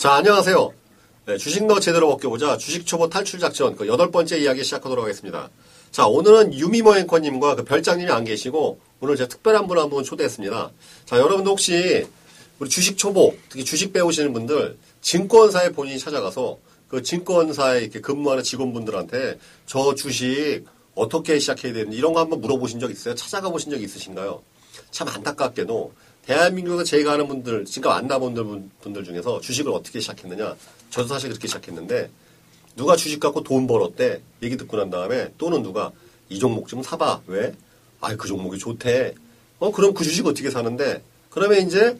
자, 안녕하세요. 네, 주식 너 제대로 벗겨보자. 주식 초보 탈출 작전 그 여덟 번째 이야기 시작하도록 하겠습니다. 자, 오늘은 유미모 앵커님과 그 별장님이 안 계시고 오늘 제가 특별한 분 한 분 초대했습니다. 자, 여러분들 혹시 우리 주식 초보, 특히 주식 배우시는 분들 증권사에 본인이 찾아가서 그 증권사에 이렇게 근무하는 직원분들한테 저 주식 어떻게 시작해야 되는지 이런 거 한번 물어보신 적 있어요? 찾아가 보신 적 있으신가요? 참 안타깝게도 대한민국에서 제가 아는 분들, 지금 만나본 분- 분들 중에서 주식을 어떻게 시작했느냐. 저도 사실 그렇게 시작했는데 누가 주식 갖고 돈 벌었대 얘기 듣고 난 다음에 또는 누가 이 종목 좀 사봐. 왜? 아, 그 종목이 좋대. 어, 그럼 그 주식 어떻게 사는데? 그러면 이제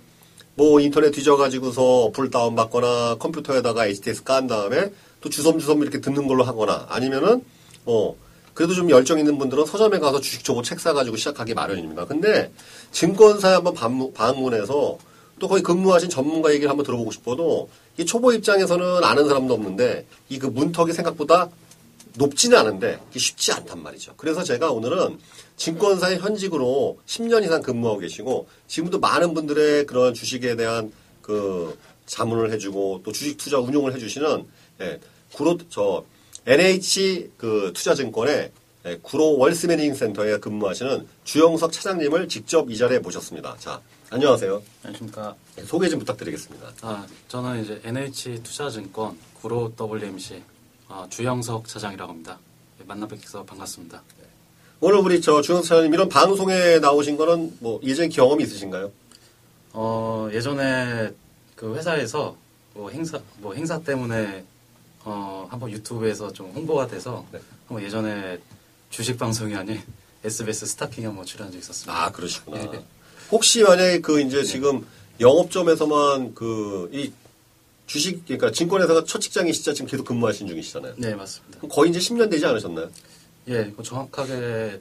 뭐 인터넷 뒤져가지고서 어플 다운받거나 컴퓨터에다가 HTS 깐 다음에 또 주섬주섬 이렇게 듣는 걸로 하거나 아니면은 어 그래도 좀 열정 있는 분들은 서점에 가서 주식 초보 책 사가지고 시작하기 마련입니다. 근데 증권사에 한번 방문, 방문해서 또 거기 근무하신 전문가 얘기를 한번 들어보고 싶어도 이 초보 입장에서는 아는 사람도 없는데 이 그 문턱이 생각보다 높지는 않은데 쉽지 않단 말이죠. 그래서 제가 오늘은 증권사의 현직으로 10년 이상 근무하고 계시고 지금도 많은 분들의 그런 주식에 대한 그 자문을 해주고 또 주식 투자 운용을 해주시는 예, 구로 저 NH 그 투자증권의 예, 구로 월스 매니징 센터에 근무하시는 주영석 차장님을 직접 이 자리에 모셨습니다. 자, 안녕하세요. 안녕하십니까. 예, 소개 좀 부탁드리겠습니다. 아, 저는 이제 NH 투자증권 구로 WMC 아, 주영석 차장이라고 합니다. 네, 만나 뵙게서 반갑습니다. 오늘 우리 저 주영석 차장님 이런 방송에 나오신 거는 뭐 예전 경험이 있으신가요? 어, 예전에 그 회사에서 뭐 행사 뭐 행사 때문에 어, 한번 유튜브에서 좀 홍보가 돼서 네. 한번 예전에 주식 방송이 아닌 SBS 스타킹에 한번 출연한 적이 있었습니다. 아, 그러시구나. 네. 혹시 만약에 그 이제 지금 영업점에서만 그 이 주식 그러니까 증권회사가 첫 직장이시자 지금 계속 근무하신 중이시잖아요. 네, 맞습니다. 거의 이제 10년 되지 않으셨나요? 예, 그 정확하게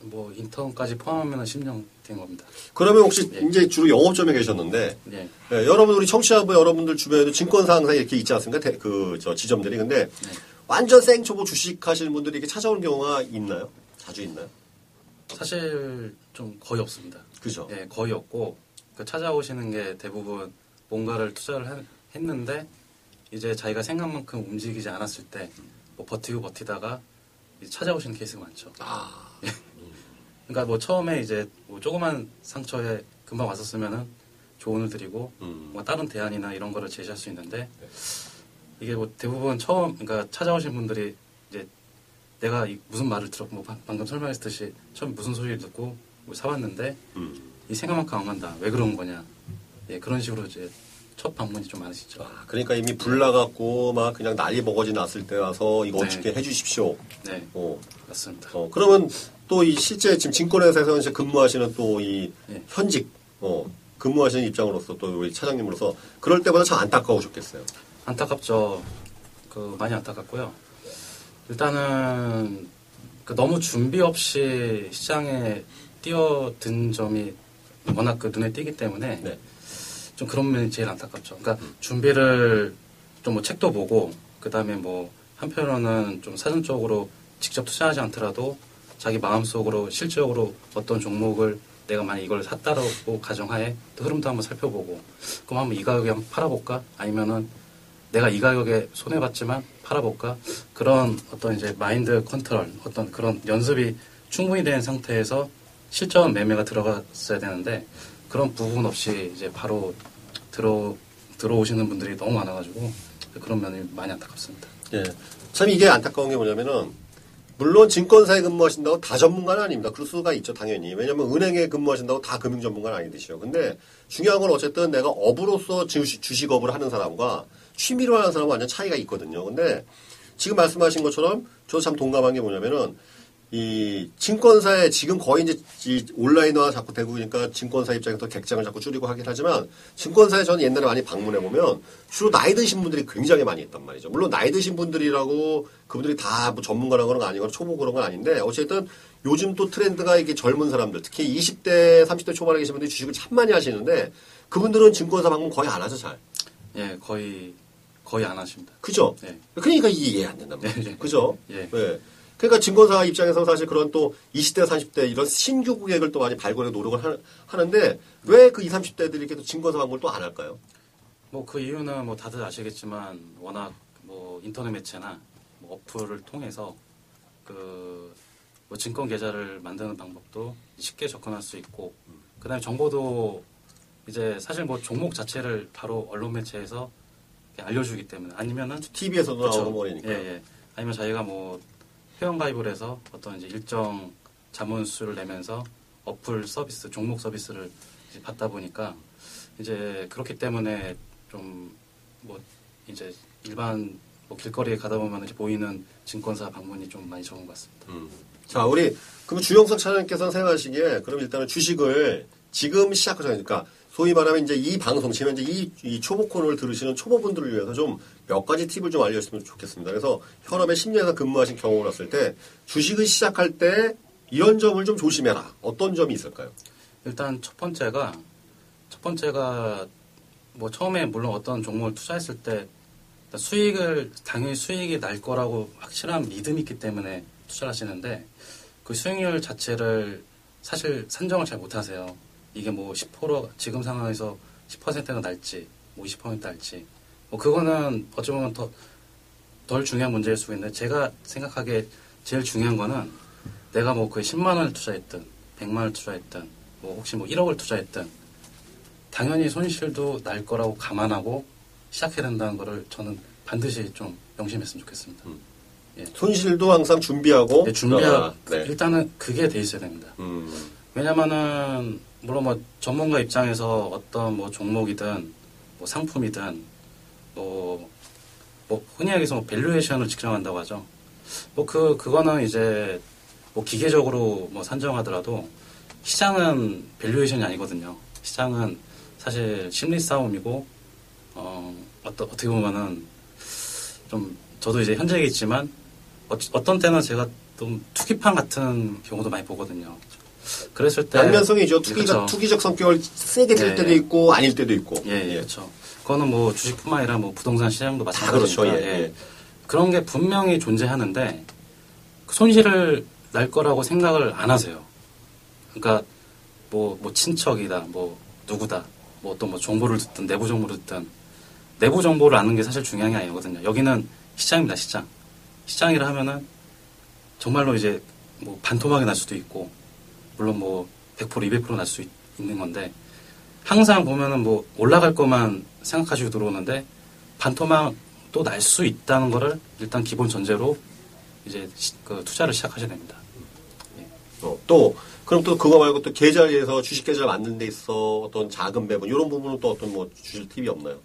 뭐 인턴까지 포함하면 10년 된 겁니다. 그러면 혹시 네. 이제 주로 영업점에 계셨는데 예. 예, 여러분 우리 청취자분 여러분들 주변에도 증권사 항상 이렇게 있지 않습니까? 그 저 지점들이 근데 네. 완전 생초보 주식 하시는 분들이 이렇게 찾아오는 경우가 있나요? 자주 있나요? 사실 좀 거의 없습니다. 그죠? 예, 거의 없고 그 찾아오시는 게 대부분 뭔가를 투자를 하- 했는데 이제 자기가 생각만큼 움직이지 않았을 때 뭐 버티고 버티다가 찾아오시는 케이스가 많죠. 아, 그러니까 뭐 처음에 이제 뭐 조그만 상처에 금방 왔었으면은 조언을 드리고 음. 뭐 다른 대안이나 이런 거를 제시할 수 있는데 이게 뭐 대부분 처음 그러니까 찾아오신 분들이 이제 내가 이 무슨 말을 들었고 뭐 방- 방금 설명했듯이 처음 무슨 소리를 듣고 뭐 사왔는데 음. 이 생각만큼 안 간다. 왜 그런 거냐. 예, 그런 식으로 이제 첫 방문이 좀 많으시죠. 아, 그러니까 이미 불 나갖고 막 그냥 난리 버거지 났을 때 와서 이거 네. 어떻게 해주십시오. 네, 어, 맞습니다. 어, 그러면 또 이 실제 지금 증권회사에서 이제 근무하시는 또이 예. 현직 어, 근무하시는 입장으로서 또 우리 차장님으로서 그럴 때보다 참 안타까우셨겠어요. 안타깝죠. 그 많이 안타깝고요. 일단은 그 너무 준비 없이 시장에 뛰어든 점이 워낙 그 눈에 띄기 때문에 네. 좀 그런 면이 제일 안타깝죠. 그러니까 준비를 좀 뭐 책도 보고 그다음에 뭐 한편으로는 좀 사전적으로 직접 투자하지 않더라도 자기 마음속으로 실질적으로 어떤 종목을 내가 만약 이걸 샀다라고 가정하에 또 흐름도 한번 살펴보고 그럼 한번 이 가격에 한번 팔아볼까? 아니면은 내가 이 가격에 손해봤지만 팔아볼까? 그런 어떤 이제 마인드 컨트롤 어떤 그런 연습이 충분히 된 상태에서 실전 매매가 들어갔어야 되는데 그런 부분 없이 이제 바로 들어 들어오시는 분들이 너무 많아가지고 그런 면이 많이 안타깝습니다. 예. 참 이게 안타까운 게 뭐냐면은 물론 증권사에 근무하신다고 다 전문가는 아닙니다. 그럴 수가 있죠, 당연히. 왜냐면 은행에 근무하신다고 다 금융 전문가는 아니듯이요. 근데 중요한 건 어쨌든 내가 업으로서 주식, 주식 업을 하는 사람과 취미로 하는 사람은 완전 차이가 있거든요. 근데 지금 말씀하신 것처럼 저도 참 동감한 게 뭐냐면은 이 증권사에 지금 거의 이제 이 온라인화 자꾸 되고 그러니까 증권사 입장에서 객장을 자꾸 줄이고 하긴 하지만 증권사에 저는 옛날에 많이 방문해 보면 주로 나이 드신 분들이 굉장히 많이 있단 말이죠. 물론 나이 드신 분들이라고 그분들이 다 뭐 전문가라는 건 아니고 초보 그런 건 아닌데 어쨌든 요즘 또 트렌드가 이게 젊은 사람들 특히 20대, 30대 초반에 계신 분들이 주식을 참 많이 하시는데 그분들은 증권사 방문 거의 안 하죠, 잘. 예, 거의 거의 안 하십니다. 그죠? 네. 그러니까 이게 이해 안 된단 말이죠. 네. 그죠? 예. 네. 그러니까 증권사 입장에서 사실 그런 또 20대, 30대 이런 신규 고객을 또 많이 발굴해 노력을 하, 는데 왜 그 20, 30대들이 이렇게 또 증권사 방문을 또안 할까요? 뭐 그 이유는 뭐 다들 아시겠지만 워낙 뭐 인터넷 매체나 뭐 어플을 통해서 그 뭐 증권 계좌를 만드는 방법도 쉽게 접근할 수 있고 그다음에 정보도 이제 사실 뭐 종목 자체를 바로 언론 매체에서 알려주기 때문에 아니면은 TV에서도. 나오는 거니까. 예, 예. 아니면 자기가 뭐 회원 가입을 해서 어떤 이제 일정 자문수를 내면서 어플 서비스, 종목 서비스를 받다 보니까 이제 그렇기 때문에 좀 뭐 이제 일반 뭐 길거리에 가다 보면 이제 보이는 증권사 방문이 좀 많이 적은 것 같습니다. 음. 자, 우리 그럼 주영석 차장님께서는 생각하시기에 그럼 일단은 주식을 지금 시작하자니까 소위 말하면 이제 이 방송 지금 이제 이, 이 초보 코너를 들으시는 초보분들을 위해서 좀 몇 가지 팁을 좀 알려주시면 좋겠습니다. 그래서 현업에 10년에서 근무하신 경험을 봤을 때 주식을 시작할 때 이런 점을 좀 조심해라. 어떤 점이 있을까요? 일단 첫 번째가 첫 번째가 뭐 처음에 물론 어떤 종목을 투자했을 때 수익을 당연히 수익이 날 거라고 확실한 믿음이 있기 때문에 투자를 하시는데 그 수익률 자체를 사실 산정을 잘 못하세요. 이게 뭐 10% 지금 상황에서 10%가 날지 뭐 20% 날지 뭐 그거는 어찌 보면 더 덜 중요한 문제일 수 있는데 제가 생각하기에 제일 중요한 거는 내가 뭐 그에 10만 원을 투자했든 100만 원을 투자했든 뭐 혹시 뭐 1억을 투자했든 당연히 손실도 날 거라고 감안하고 시작해야 된다는 거를 저는 반드시 좀 명심했으면 좋겠습니다. 손실도 항상 준비하고 네, 준비하 아, 네. 일단은 그게 돼 있어야 됩니다. 음, 왜냐면은 물론 뭐 전문가 입장에서 어떤 뭐 종목이든 뭐 상품이든 뭐, 뭐 흔히 얘기해서 뭐 valuation을 측정한다고 하죠. 뭐 그 그거는 이제 뭐 기계적으로 뭐 산정하더라도 시장은 valuation이 아니거든요. 시장은 사실 심리 싸움이고 어 어떠, 어떻게 보면은 좀 저도 이제 현직에 있지만 어, 어떤 때는 제가 좀 투기판 같은 경우도 많이 보거든요. 그랬을 때 양면성이죠. 투기가 그쵸. 투기적 성격을 세게 띨 네. 때도 있고 아닐 때도 있고. 예, 예, 그렇죠. 그거는 뭐 주식뿐만 아니라 뭐 부동산 시장도 다 마찬가지니까. 그렇죠. 예, 예. 그런 게 분명히 존재하는데 그 손실을 날 거라고 생각을 안 하세요. 그러니까 뭐, 뭐 친척이다, 뭐 누구다, 뭐 어떤 뭐 정보를 듣든 내부 정보를 듣든 내부 정보를 아는 게 사실 중요한 게 아니거든요. 여기는 시장입니다, 시장. 시장이라 하면은 정말로 이제 뭐 반토막이 날 수도 있고 물론 뭐 100% 200%날 수 있는 건데 항상 보면은 뭐 올라갈 것만 생각하시고 들어오는데 반토막 또 날 수 있다는 거를 일단 기본 전제로 이제 시- 그 투자를 시작하셔야 됩니다. 어, 또 그럼 또 그거 말고 또 계좌에서 주식 계좌 만든 데 있어 어떤 자금 배분 이런 부분은 또 어떤 뭐 주실 팁이 없나요?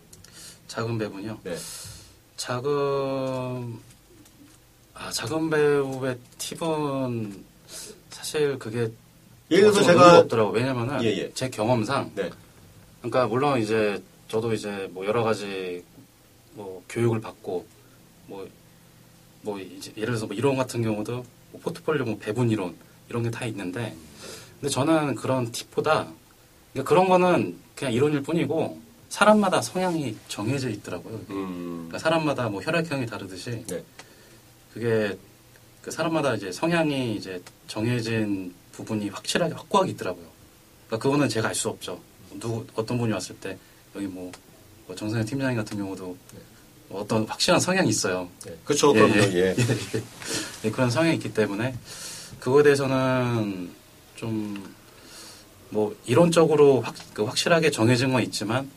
자금 배분이요. 네. 자금 아 자금 배분의 팁은 사실 그게 예를 들어서 제가 없더라고. 왜냐면은 예, 예. 제 경험상 네. 그러니까 물론 이제 저도 이제 뭐 여러 가지 뭐 교육을 받고 뭐뭐 이제 예를 들어서 뭐 이론 같은 경우도 뭐 포트폴리오 뭐 배분 이론 이런 게 다 있는데 근데 저는 그런 팁보다 그러니까 그런 거는 그냥 이론일 뿐이고 사람마다 성향이 정해져 있더라고요. 음. 그러니까 사람마다 뭐 혈액형이 다르듯이 네. 그게 그 사람마다 이제 성향이 이제 정해진 부분이 확실하게 확고하게 있더라고요. 그러니까 그거는 제가 알 수 없죠. 누구 어떤 분이 왔을 때 여기 뭐, 뭐 정선영 팀장님 같은 경우도 뭐 어떤 확실한 성향이 있어요. 네. 그렇죠. 예, 그럼요. 예. 예. 네, 그런 성향이 있기 때문에 그거에 대해서는 좀 뭐 이론적으로 확, 그 확실하게 정해진 건 있지만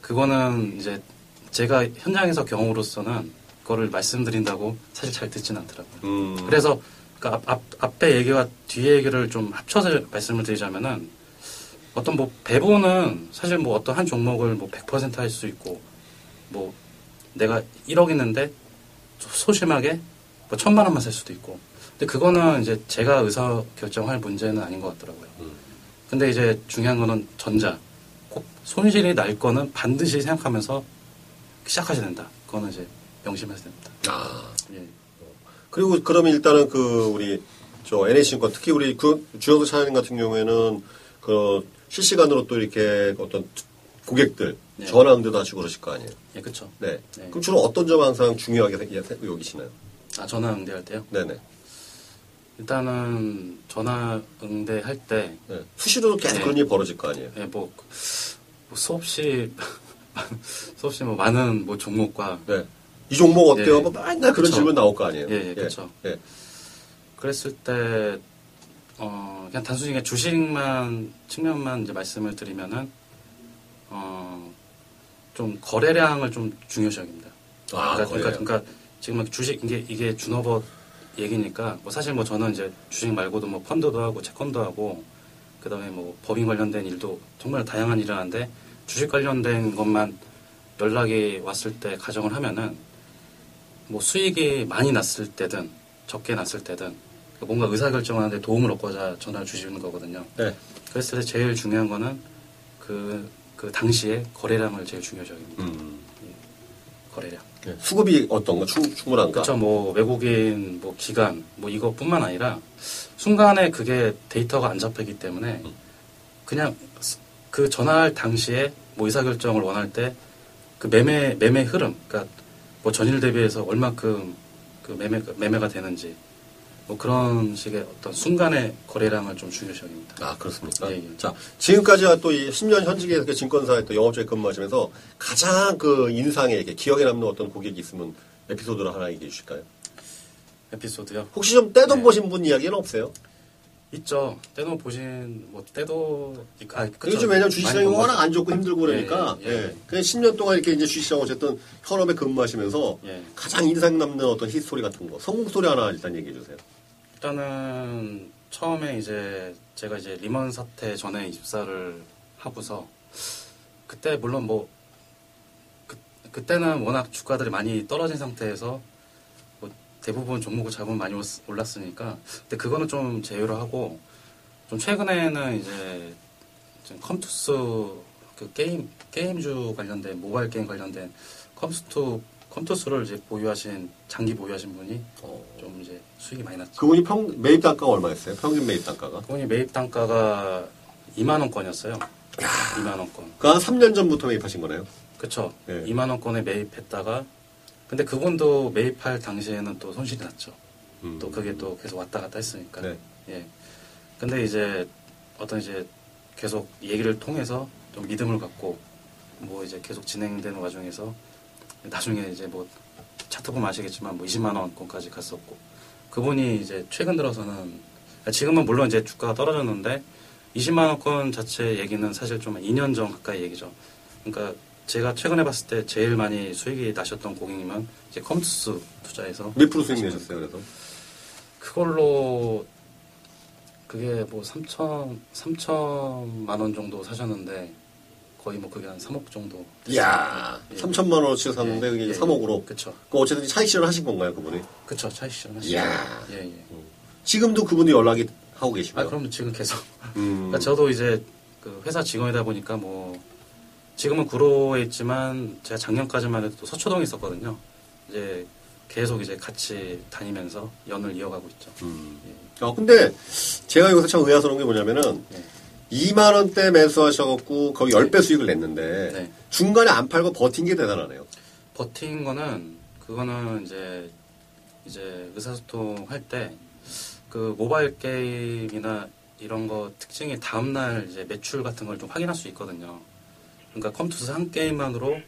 그거는 이제 제가 현장에서 경험으로서는 그거를 말씀드린다고 사실 잘 듣지는 않더라고요. 음. 그래서 그 앞, 앞, 앞에 얘기와 뒤에 얘기를 좀 합쳐서 말씀을 드리자면은 어떤 뭐 배분은 사실 뭐 어떤 한 종목을 뭐 100%할 수 있고 뭐 내가 1억 있는데 소- 소심하게 뭐 천만 원만 살 수도 있고 근데 그거는 이제 제가 의사 결정할 문제는 아닌 것 같더라고요. 음. 근데 이제 중요한 거는 전자 꼭 손실이 날 거는 반드시 생각하면서 시작하셔야 된다. 그거는 이제 명심해야 됩니다. 아. 예. 그리고 그러면 일단은 그 우리 저 NH증권 특히 우리 그 주영석 차장님 같은 경우에는 그 실시간으로 또 이렇게 어떤 고객들 네. 전화 응대도 하시고 그러실 거 아니에요. 예, 그쵸. 네. 네. 그럼 주로 어떤 점 항상 중요하게 생- 예, 여기시나요? 아, 전화 응대할 때요? 네네. 일단은 전화 응대할 때, 네. 수시로도 계속 네. 그런 일이 벌어질 거 아니에요. 예, 뭐, 뭐 수없이 수없이 뭐 많은 뭐 종목과 네. 이 종목 어때요? 예. 뭐 맨날 그런 그쵸. 질문 나올 거 아니에요. 예, 예, 그쵸. 예. 그랬을 때, 어, 그냥 단순히 그냥 주식만, 측면만 이제 말씀을 드리면은, 어, 좀 거래량을 좀 중요시 여깁니다. 아, 그러니까, 거래량. 그러니까, 그러니까 지금 막 주식, 이게, 이게 준업업 얘기니까, 뭐 사실 뭐 저는 이제 주식 말고도 뭐 펀드도 하고 채권도 하고, 그 다음에 뭐 법인 관련된 일도 정말 다양한 일을 하는데, 주식 관련된 것만 연락이 왔을 때 가정을 하면은, 뭐 수익이 많이 났을 때든, 적게 났을 때든, 뭔가 의사결정하는데 도움을 얻고자 전화를 주시는 거거든요. 네. 그랬을 때 제일 중요한 거는 그, 그 당시에 거래량을 제일 중요시 여깁니다. 음. 거래량. 예. 수급이 어떤가? 충, 충분한가? 그렇죠. 뭐 외국인, 뭐 기관, 뭐 이것뿐만 아니라 순간에 그게 데이터가 안 잡히기 때문에 그냥 그 전화할 당시에 뭐 의사결정을 원할 때 그 매매 매매 흐름, 그러니까 뭐 전일 대비해서 얼마큼 그 매매 매매가 되는지 뭐 그런 식의 어떤 순간의 거래량을 좀 중요시 여깁니다. 아, 그렇습니까? 예, 예. 자, 지금까지 또이 10년 현직의 그 증권사에 또 영업직에 근무하시면서 가장 그 인상에 이렇게 기억에 남는 어떤 고객이 있으면 에피소드를 하나 얘기해 주실까요? 에피소드요. 혹시 좀 떼돈 네. 보신 분 이야기는 없어요? 있죠. 떼돈 보신 뭐 떼돈 아 그쵸. 요즘 왜냐면 주식시장이 워낙 거죠. 안 좋고 힘들고 그러니까 예, 예, 예, 예. 그냥 10년 동안 이렇게 이제 주식시장 어쨌든 현업에 근무하시면서 예. 가장 인상 남는 어떤 history 같은 거 성공 스토리 하나 일단 얘기해 주세요. 일단은 처음에 이제 제가 이제 리먼 사태 전에 입사를 하고서 그때 물론 뭐 그, 그때는 워낙 주가들이 많이 떨어진 상태에서 뭐 대부분 종목을 잡으면 많이 올랐- 올랐으니까 근데 그거는 좀 제외로 하고 좀 최근에는 이제 좀 컴투스 그 게임 게임주 관련된 모바일 게임 관련된 컴투스 컴투스를 이제 보유하신 장기 보유하신 분이 어. 좀 이제 수익이 많이 났죠. 그분이 평 매입 단가가 얼마였어요? 평균 매입 단가가? 그분이 매입 단가가 2만 원권이었어요. 2만 원권. 그한 3년 전부터 매입하신 거네요. 그쵸. 네. 2만 원권에 매입했다가 근데 그분도 매입할 당시에는 또 손실이 났죠. 음. 또 그게 또 계속 왔다 갔다 했으니까. 네. 예. 근데 이제 어떤 이제 계속 얘기를 통해서 좀 믿음을 갖고 뭐 이제 계속 진행되는 와중에서 나중에 이제 뭐 차트 보면 아시겠지만 뭐 20만 원권까지 갔었고 그분이 이제 최근 들어서는 지금은 물론 이제 주가가 떨어졌는데 20만 원권 자체 얘기는 사실 좀 2년 전 가까이 얘기죠. 그러니까 제가 최근에 봤을 때 제일 많이 수익이 나셨던 고객님은 이제 컴투스 투자해서 몇 프로 수익 내셨어요? 그래서 그걸로 그게 뭐 3천 3천만 원 정도 사셨는데 거의 뭐 그게 한 3억 정도. 이야 예. 3천만 원어치 샀는데 그게 3억으로 그쵸. 그 어쨌든 차익 실현 하신 건가요 그분이? 그쵸. 차익 실현 하시죠. 이야. 예, 예. 지금도 그분이 연락이 하고 계시고요. 아, 그럼 지금 계속. 음. 그러니까 저도 이제 그 회사 직원이다 보니까 뭐 지금은 구로에 있지만 제가 작년까지만 해도 또 서초동에 있었거든요. 이제 계속 이제 같이 다니면서 연을 이어가고 있죠. 음. 예. 아, 근데 제가 여기서 참 의아스러운 게 뭐냐면은 네. 2만 원대 매수하셔갖고 거의 10배 수익을 냈는데 네. 중간에 안 팔고 버틴 게 대단하네요. 버틴 거는 그거는 이제 이제 의사소통 할 때 그 모바일 게임이나 이런 거 특징이 다음 날 이제 매출 같은 걸 좀 확인할 수 있거든요. 그러니까 컴투스 한 게임만으로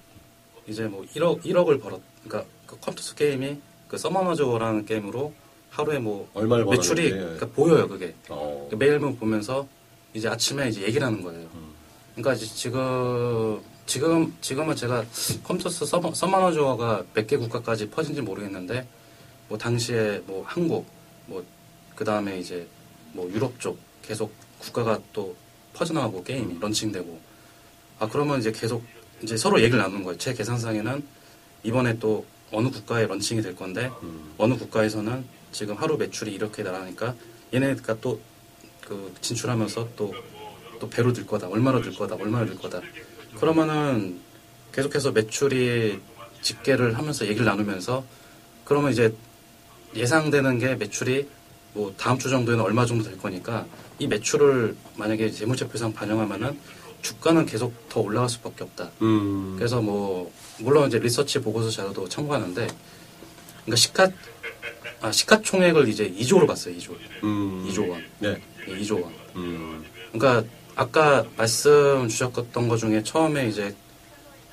이제 뭐 1억 1억을 벌었. 그러니까 그 컴투스 게임이 그 서머너즈 워라는 게임으로 하루에 뭐 얼마를. 매출이 그러니까 보여요 그게. 어. 그 매일매일 보면서 이제 아침에 이제 얘기를 하는 거예요. 그러니까 이제 지금 지금 지금은 제가 컴투스 서머, 서머너즈 워가 몇개 국가까지 퍼진지 모르겠는데 뭐 당시에 뭐 한국 뭐 그 다음에 이제 뭐 유럽 쪽 계속 국가가 또 퍼져나가고 게임이 launching되고 아 그러면 이제 계속 이제 서로 얘기를 나누는 거예요. 제 계산상에는 이번에 또 어느 국가에 launching이 될 건데 음. 어느 국가에서는 지금 하루 매출이 이렇게 나가니까 얘네가 또 그 진출하면서 또, 또 배로 들 거다, 얼마로 들 거다, 얼마로 들 거다. 그러면은 계속해서 매출이 집계를 하면서 얘기를 나누면서 그러면 이제 예상되는 게 매출이 뭐 다음 주 정도에는 얼마 정도 될 거니까 이 매출을 만약에 재무제표상 반영하면은 주가는 계속 더 올라갈 수밖에 없다. 음. 그래서 뭐 물론 이제 리서치 보고서 자료도 참고하는데 그러니까 시가 아 시가총액을 이제 2조로 봤어요. 2조. 음. 2조 원. 네. 예, 2조 원. 음. 그러니까 아까 말씀 주셨던 것 중에 처음에 이제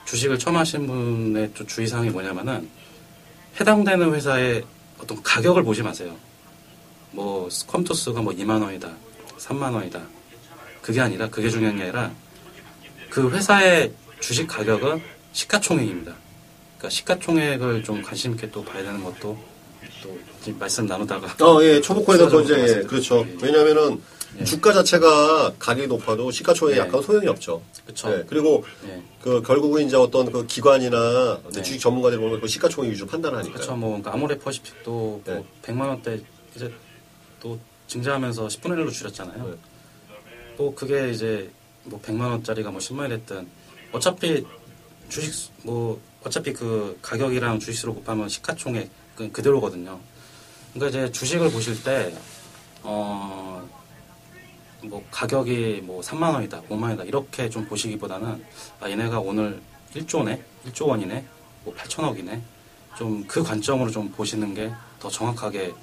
주식을 처음 하신 분의 좀 주의사항이 뭐냐면은 해당되는 회사의 어떤 가격을 보지 마세요. 뭐 컴투스가 뭐 2만 원이다, 3만 원이다. 그게 아니라 그게 중요한 게 아니라 그 회사의 주식 가격은 시가총액입니다. 그러니까 시가총액을 좀 관심 있게 또 봐야 되는 것도 또 말씀 나누다가 어, 예, 초보코인은 또 이제, 예. 그렇죠. 예. 왜냐면은 예. 주가 자체가 가격이 높아도 시가총액이 예. 약간 소용이 없죠. 그쵸. 예, 그리고 예. 그 결국은 이제 어떤 그 기관이나 네. 주식 전문가들이 보면 그 시가총액 위주로 판단하니까. 그렇죠. 뭐 그러니까 아모레 퍼시픽도 네. 뭐 100만 원대 이제 또 증자하면서 10분의 1로 줄였잖아요. 네. 또 그게 이제 뭐 100만 원짜리가 뭐 10만 원 됐든 어차피 주식 수- 뭐 어차피 그 가격이랑 주식수로 곱하면 시가총액 그 그대로거든요. 그러니까 이제 주식을 보실 때 어 뭐 가격이 뭐 3만 원이다, 5만 원이다 이렇게 좀 보시기보다는 아 얘네가 오늘 1조네, 1조 원이네, 뭐 8천억이네. 좀 그 관점으로 좀 보시는 게 더 정확하게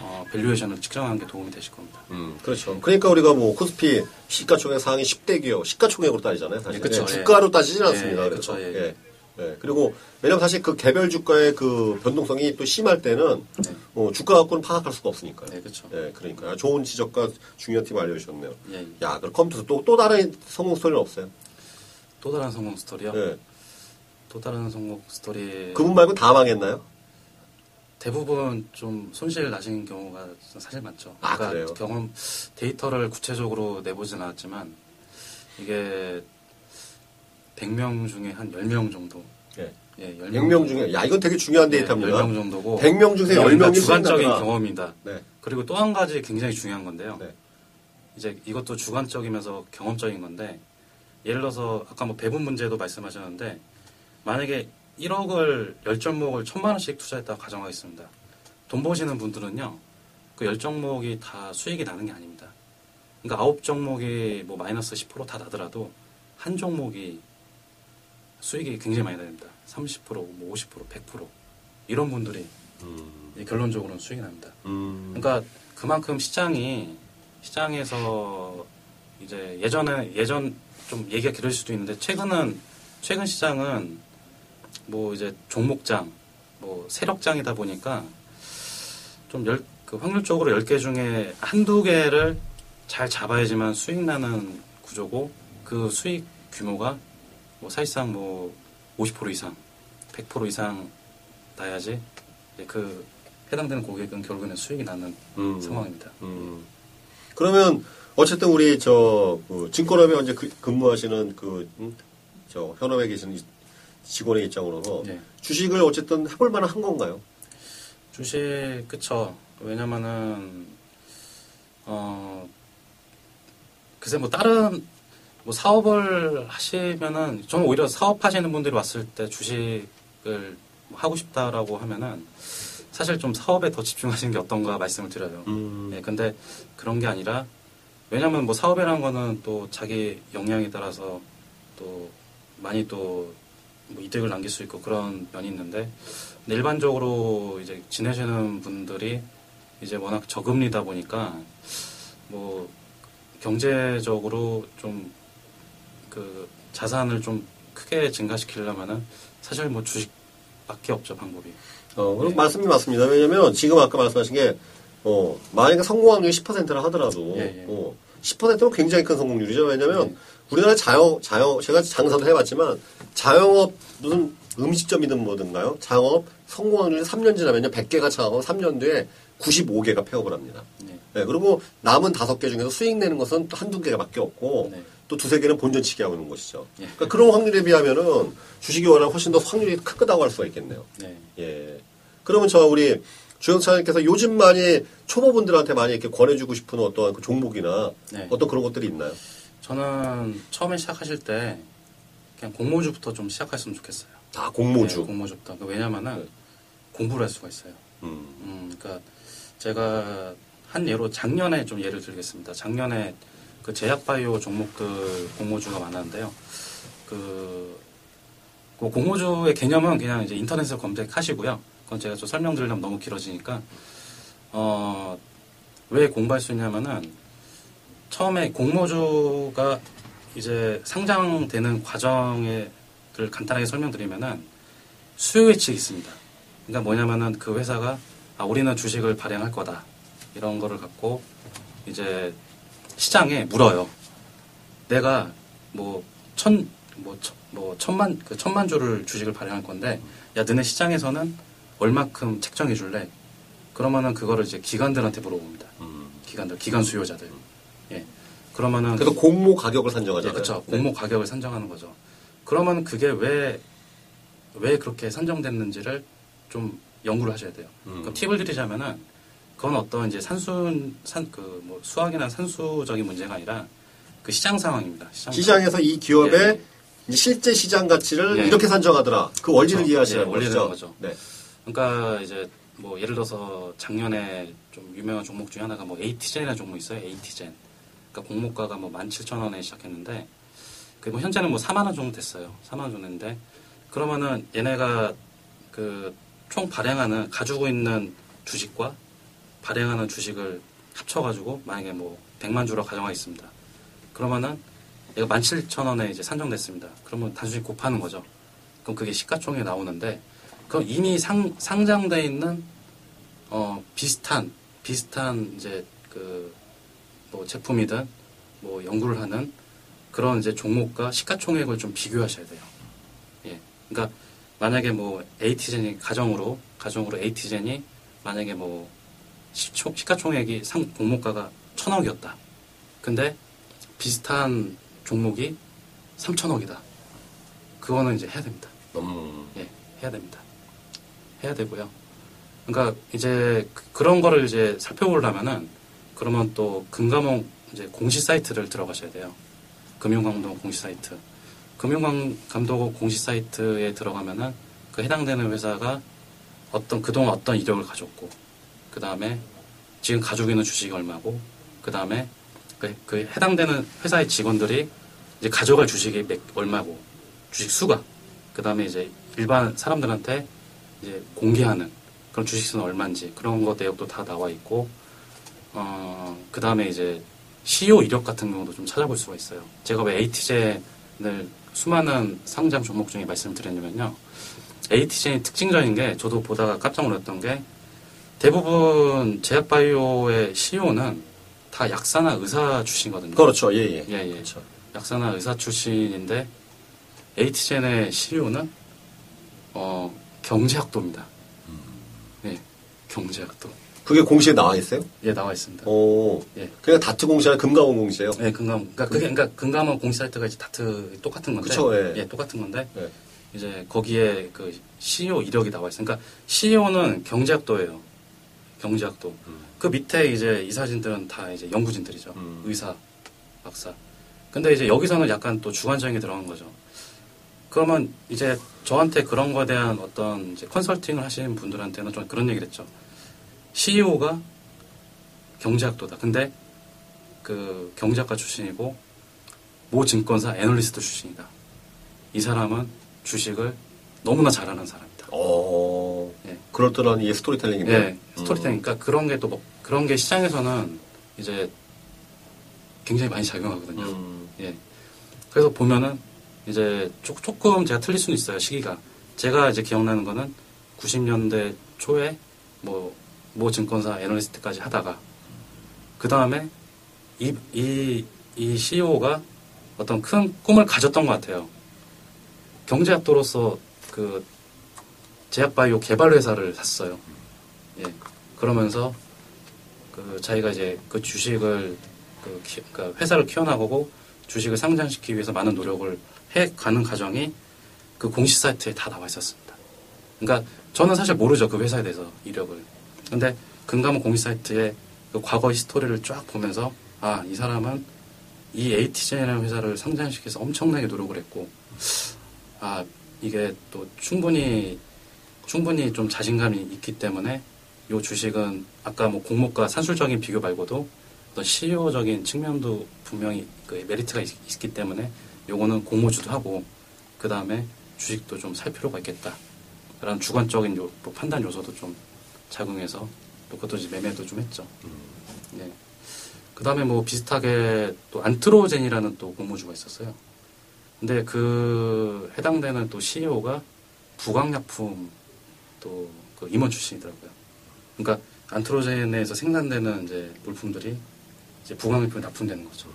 어, valuation을 측정하는 게 도움이 되실 겁니다. 음, 그렇죠. 그러니까 우리가 뭐 코스피 시가총액 상위 10대 기업 시가총액으로 따지잖아요. 사실 예, 그쵸, 예, 예. 주가로 따지진 않습니다. 예, 그래서 그쵸, 예. 예. 예. 그리고 왜냐면 사실 그 개별 주가의 그 변동성이 또 심할 때는 네, 어, 주가 갖고는 파악할 수가 없으니까요. 네 그렇죠. 예, 그러니까 좋은 지적과 중요한 팁 알려주셨네요. 예, 예. 야, 그럼 컴퓨터 또, 또 다른 성공 스토리는 없어요? 또 다른 성공 스토리요. 예. 또 다른 성공 스토리. 그분 말고 다 망했나요? 대부분 좀 손실 나신 경우가 사실 많죠. 아, 그러니까 그래요? 경험 데이터를 구체적으로 내보진 않았지만 이게 100명 중에 한 10명 정도. 예. 예, 10명, 100명 중에, 야, 이건 되게 중요한 예, 데이터입니다. 10명 정도고. 100명 중에 그러니까 10명이 주관적인. 경험이다. 네. 그리고 또 한 가지 굉장히 중요한 건데요. 네. 이제 이것도 주관적이면서 경험적인 건데 예를 들어서 아까 뭐 배분 문제도 말씀하셨는데 만약에 1억을 10종목을 1000만 원씩 투자했다고 가정하겠습니다. 돈 버시는 분들은요. 그 10종목이 다 수익이 나는 게 아닙니다. 그러니까 9종목이 뭐 마이너스 10%다 나더라도 한 종목이 수익이 굉장히 많이 납니다. 30%, 뭐 50%, 100% 이런 분들이 음, 이 결론적으로는 수익이 납니다. 음, 그러니까 그만큼 시장이 시장에서 이제 예전에 예전 좀 얘기가 길을 수도 있는데 최근은 최근 시장은 뭐 이제 종목장 뭐 세력장이다 보니까 좀 열, 그 확률적으로 10개 중에 한두 개를 잘 잡아야지만 수익 나는 구조고 그 수익 규모가 뭐 사실상 뭐 50% 이상, 100% 이상 나야지 그 해당되는 고객은 결국에는 수익이 나는 음. 상황입니다. 음. 그러면 어쨌든 우리 저 그 증권업에 이제 그- 근무하시는 그 저 현업에 계시는 이 직원의 입장으로서 예. 주식을 어쨌든 해볼 만한 한 건가요? 주식 그쵸. 왜냐면은 어 글쎄 뭐 다른 뭐 사업을 하시면은 저는 오히려 사업하시는 분들이 왔을 때 주식을 하고 싶다라고 하면은 사실 좀 사업에 더 집중하시는 게 어떤가 말씀을 드려요. 음. 예, 근데 그런 게 아니라 왜냐면 뭐 사업이라는 거는 또 자기 역량에 따라서 또 많이 또 뭐 이득을 남길 수 있고 그런 면이 있는데 일반적으로 이제 지내시는 분들이 이제 워낙 저금리다 보니까 뭐 경제적으로 좀 그 자산을 좀 크게 증가시키려면은 사실 뭐 주식밖에 없죠 방법이. 어, 예. 말씀이 맞습니다. 왜냐면 지금 아까 말씀하신 게, 어, 만약에 성공 확률이 10%라 하더라도, 예, 예. 어, 10%는 굉장히 큰 성공률이죠. 왜냐면 예. 우리나라 자영, 자영, 제가 장사도 해봤지만, 자영업, 무슨 음식점이든 뭐든가요? 자영업 성공 확률이 3년 지나면요, 100개가 차가고 3년 뒤에 95개가 폐업을 합니다. 네. 네, 그리고 남은 5개 중에서 수익 내는 것은 또 한두 개밖에 없고, 네. 또 두세 개는 본전치기 하고 있는 것이죠. 예. 그러니까 그런 확률에 비하면은 주식이 워낙 훨씬 더 확률이 크다고 할 수가 있겠네요. 네. 예. 그러면 저 우리 주영차장님께서 요즘 많이 초보분들한테 많이 이렇게 권해주고 싶은 어떤 그 종목이나 네. 어떤 그런 것들이 있나요? 저는 처음에 시작하실 때 그냥 공모주부터 좀 시작했으면 좋겠어요. 아, 공모주. 네, 공모주부터. 왜냐면은 네. 공부를 할 수가 있어요. 음. 음, 그러니까 제가 한 예로 작년에 좀 예를 들겠습니다. 작년에 그 제약바이오 종목들 공모주가 많았는데요. 그, 그 공모주의 개념은 그냥 이제 인터넷에서 검색하시고요. 그건 제가 좀 설명드리려면 너무 길어지니까 어, 왜 공부할 수 있냐면은 처음에 공모주가 이제 상장되는 거를 간단하게 설명드리면은 수요 예측이 있습니다. 그러니까 뭐냐면은 그 회사가 아, 우리는 주식을 발행할 거다. 이런 거를 갖고 이제 시장에 물어요. 내가 뭐 천, 뭐, 천, 뭐 천만, 그 천만 주를 주식을 발행할 건데, 야, 너네 시장에서는 얼마큼 책정해 줄래? 그러면은 그거를 이제 기관들한테 물어봅니다. 음. 기관들, 기관 수요자들. 예. 그러면은. 그래서 공모 가격을 예, 산정하잖아요. 그렇죠. 네. 공모 가격을 산정하는 거죠. 그러면 그게 왜, 왜 그렇게 산정됐는지를 좀 연구를 하셔야 돼요. 음. 그럼 팁을 드리자면은, 그건 어떤 이제 산수, 산, 그, 뭐, 수학이나 산수적인 문제가 아니라, 그 시장 상황입니다. 시장 시장 에서 이 기업의 예. 실제 시장 가치를 예. 이렇게 산정하더라. 그 원리를 그렇죠. 이해하시는 예, 원리를 거죠. 거죠. 네. 그러니까 이제 뭐 예를 들어서 작년에 좀 유명한 종목 중에 하나가 뭐 에이티젠이라는 종목 있어요. 에이티젠. 그러니까 공모가가 뭐 17,000원에 시작했는데 그 뭐 현재는 뭐 4만 원 정도 됐어요. 4만 원 정도 됐는데 그러면은 얘네가 그 총 발행하는 가지고 있는 주식과 발행하는 주식을 합쳐가지고 만약에 뭐 100만 주로 가정하겠습니다. 그러면은 얘가 17,000원에 이제 산정됐습니다. 그러면 단순히 곱하는 거죠. 그럼 그게 시가총액이 나오는데 그럼 이미 상, 상장돼 있는 어 비슷한 비슷한 이제 그 뭐 제품이든 뭐 연구를 하는 그런 이제 종목과 시가총액을 좀 비교하셔야 돼요. 예. 그러니까 만약에 뭐 에이티젠이 가정으로 가정으로 에이티젠이 만약에 뭐 시총, 시가총액이 상 공모가가 천억이었다. 근데 비슷한 종목이 삼천억이다. 그거는 이제 해야 됩니다. 음. 예, 해야 됩니다. 해야 되고요. 그러니까 이제 그- 그런 거를 이제 살펴보려면은 그러면 또 금감원 이제 공시 사이트를 들어가셔야 돼요. 금융감독 공시 사이트. 금융감독 공시 사이트에 들어가면은 그 해당되는 회사가 어떤 그동안 어떤 이력을 가졌고 그 다음에 지금 가지고 있는 주식이 얼마고 그 다음에 그, 그 해당되는 회사의 직원들이 이제 가져갈 주식이 몇, 얼마고 주식 수가 그 다음에 이제 일반 사람들한테 이제 공개하는 그런 주식 수는 얼마인지 그런 거 내역도 다 나와 있고 어, 그 다음에 이제 CEO 이력 같은 경우도 좀 찾아볼 수가 있어요. 제가 왜 AT젠을 수많은 상장 종목 중에 말씀드렸냐면요. AT젠이 특징적인 게 저도 보다가 깜짝 놀랐던 게 대부분 제약바이오의 CEO는 다 약사나 의사 출신이거든요. 그렇죠. 예, 예. 예, 예. 그렇죠. 약사나 의사 출신인데 에이티젠의 CEO는 어, 경제학도입니다. 예, 경제학도. 그게 공시에 나와 있어요? 예, 나와 있습니다. 오. 예. 그냥 다트 공시나 금감원 공시예요. 예, 금감. 그러니까 그게 그러니까 금감원 공시 사이트가 이제 다트 똑같은 건데. 그쵸, 예. 똑같은 건데 네. 이제 거기에 그 CEO 이력이 나와 있어요. 그러니까 CEO는 경제학도예요. 경제학도. 음. 그 밑에 이제 이 사진들은 다 이제 연구진들이죠. 음. 의사, 박사. 근데 이제 여기서는 약간 또 주관적인 게 들어간 거죠. 그러면 이제 저한테 그런 거에 대한 어떤 이제 컨설팅을 하시는 분들한테는 좀 그런 얘기를 했죠. CEO가 경제학도다. 근데 그 경제학과 출신이고 모 증권사 애널리스트 출신이다. 이 사람은 주식을 너무나 잘하는 사람이다. 어. 예. 그렇더란 이게 스토리텔링이네요. 예, 스토리텔링. 그러니까 그런 게또 뭐, 그런 게 시장에서는 이제 굉장히 많이 작용하거든요. 음. 예. 그래서 보면은 이제 조, 조금 제가 틀릴 수는 있어요, 시기가. 제가 이제 기억나는 거는 90년대 초에 뭐, 모 증권사 애널리스트까지 하다가 그 다음에 이, 이, 이 CEO가 어떤 큰 꿈을 가졌던 것 같아요. 경제학도로서 그 제약바이오 개발 회사를 샀어요. 예. 그러면서 그 자기가 이제 그 주식을 그 키- 그러니까 회사를 키워나가고 주식을 상장시키기 위해서 많은 노력을 해 가는 과정이 그 공시 사이트에 다 나와 있었습니다. 그러니까 저는 사실 모르죠 그 회사에 대해서 이력을. 근데 금감원 공시 사이트에 그 과거 히스토리를 쫙 보면서 아 이 사람은 이 AT젠이라는 회사를 상장시켜서 엄청나게 노력을 했고 아 이게 또 충분히 충분히 좀 자신감이 있기 때문에 이 주식은 아까 뭐 공모가 산술적인 비교 말고도 어떤 CEO적인 측면도 분명히 그 메리트가 있, 기 때문에 요거는 공모주도 하고 그 다음에 주식도 좀 살 필요가 있겠다. 라는 주관적인 요, 뭐 판단 요소도 좀 작용해서 또 그것도 이제 매매도 좀 했죠. 네. 그 다음에 뭐 비슷하게 또 안트로젠이라는 또 공모주가 있었어요. 근데 그 해당되는 또 CEO가 부광약품 또 그 임원 출신이더라고요. 그러니까 안트로젠에서 생산되는 이제 물품들이 이제 부광약품에 납품되는 거죠.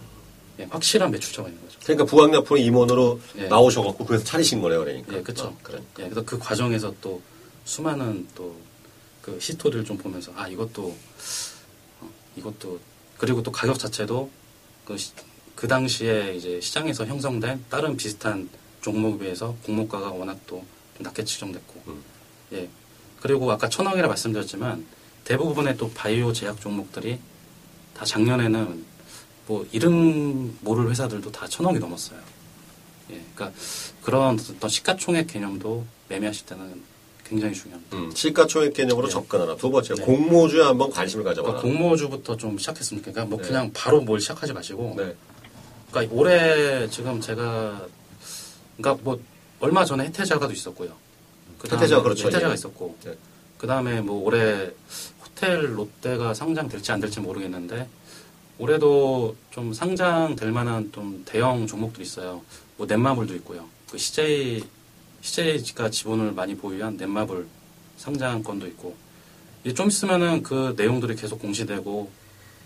예, 확실한 매출처가 있는 거죠. 그러니까 부학약품 임원으로 예. 나오셔갖고 그래서 차리신 거네요, 그러니까. 예, 그쵸. 어, 그래. 예, 그래서 그 과정에서 또 수많은 또그 히스토리를 좀 보면서 아 이것도 어, 이것도 그리고 또 가격 자체도 그, 시- 그 당시에 이제 시장에서 형성된 다른 비슷한 종목에 비해서 공모가가 워낙 또좀 낮게 측정됐고 음. 예 그리고 아까 천억이라 말씀드렸지만 대부분의 또 바이오 제약 종목들이 다 작년에는 뭐 이름 모를 회사들도 다 천억이 넘었어요. 예, 그러니까 그런 어떤 시가총액 개념도 매매하실 때는 굉장히 중요합니다. 음, 시가총액 개념으로 네. 접근하라. 두 번째, 네. 공모주에 한번 관심을 가져봐라. 그러니까 공모주부터 좀 시작했으면 좋겠까 뭐 네. 그냥 바로 뭘 시작하지 마시고 네. 그러니까 올해 지금 제가 그러니까 뭐 얼마 전에 혜태자가도 있었고요. 그다음에 혜태자가 그렇죠. 혜태자가 예. 있었고 네. 그 다음에 뭐 올해 호텔 롯데가 상장될지 안 될지 모르겠는데 올해도 좀 상장될 만한 좀 대형 종목들이 있어요. 뭐 넷마블도 있고요. 그 CJ CJ가 지분을 많이 보유한 넷마블 상장권도 있고 이제 좀 있으면은 그 내용들이 계속 공시되고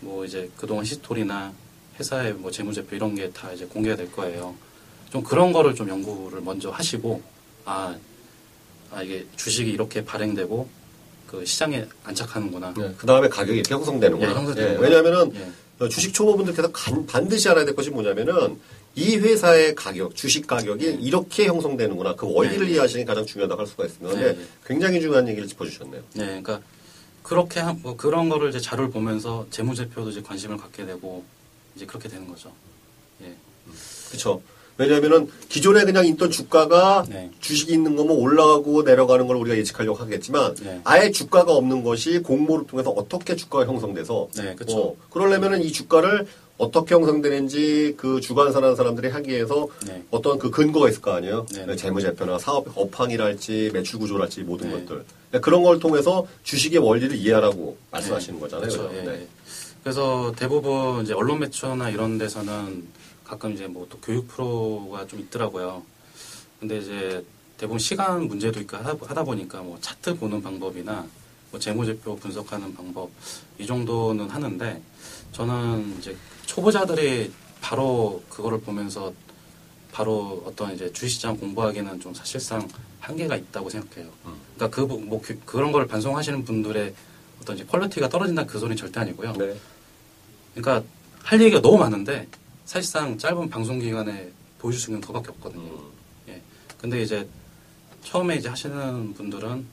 뭐 이제 그동안 히스토리나 회사의 뭐 재무제표 이런 게 다 이제 공개가 될 거예요. 좀 그런 거를 좀 연구를 먼저 하시고 아, 아 이게 주식이 이렇게 발행되고 그 시장에 안착하는구나. 그 다음에 가격이 이렇게 형성되는구나. 예, 형성되는 예. 왜냐면은 예. 어, 주식 초보분들께서 간- 반드시 알아야 될 것이 뭐냐면은 이 회사의 가격, 주식 가격이 네. 이렇게 형성되는구나. 그 원리를 네. 이해하시는 게 가장 중요하다고 할 수가 있습니다. 근데 네, 네. 굉장히 중요한 얘기를 짚어주셨네요. 네, 그러니까 그렇게 한, 뭐 그런 거를 이제 자료를 보면서 재무제표도 이제 관심을 갖게 되고 이제 그렇게 되는 거죠. 예. 그렇죠. 왜냐하면은 기존에 그냥 있던 주가가 네. 주식이 있는 거면 올라가고 내려가는 걸 우리가 예측하려고 하겠지만 네. 아예 주가가 없는 것이 공모를 통해서 어떻게 주가가 형성돼서 네, 그쵸. 어, 그러려면은 이 주가를 어떻게 형성되는지 그 주관사라는 사람들이 하기 위해서 네. 어떤 그 근거가 있을 거 아니에요. 네, 네. 재무제표나 사업 업황이랄지 매출 구조랄지 모든 네. 것들 그러니까 그런 걸 통해서 주식의 원리를 이해하라고 말씀하시는 거잖아요. 그렇죠. 네. 예. 그래서 대부분 이제 언론 매체나 이런 데서는 가끔 이제 뭐 또 교육 프로가 좀 있더라고요. 근데 이제 대부분 시간 문제도 있고 하다, 하다 보니까 뭐 차트 보는 방법이나 뭐 재무제표 분석하는 방법 이 정도는 하는데 저는 이제 초보자들이 바로 그거를 보면서 바로 어떤 이제 주식시장 공부하기는 좀 사실상 한계가 있다고 생각해요. 음. 그러니까 그 뭐 그런 걸 방송하시는 분들의 어떤 이제 quality가 떨어진다 그 소리는 절대 아니고요. 네. 그러니까 할 얘기가 너무 많은데 사실상 짧은 방송 시간에 보여줄 수 있는 그밖에 없거든요. 음. 예. 근데 이제 처음에 이제 하시는 분들은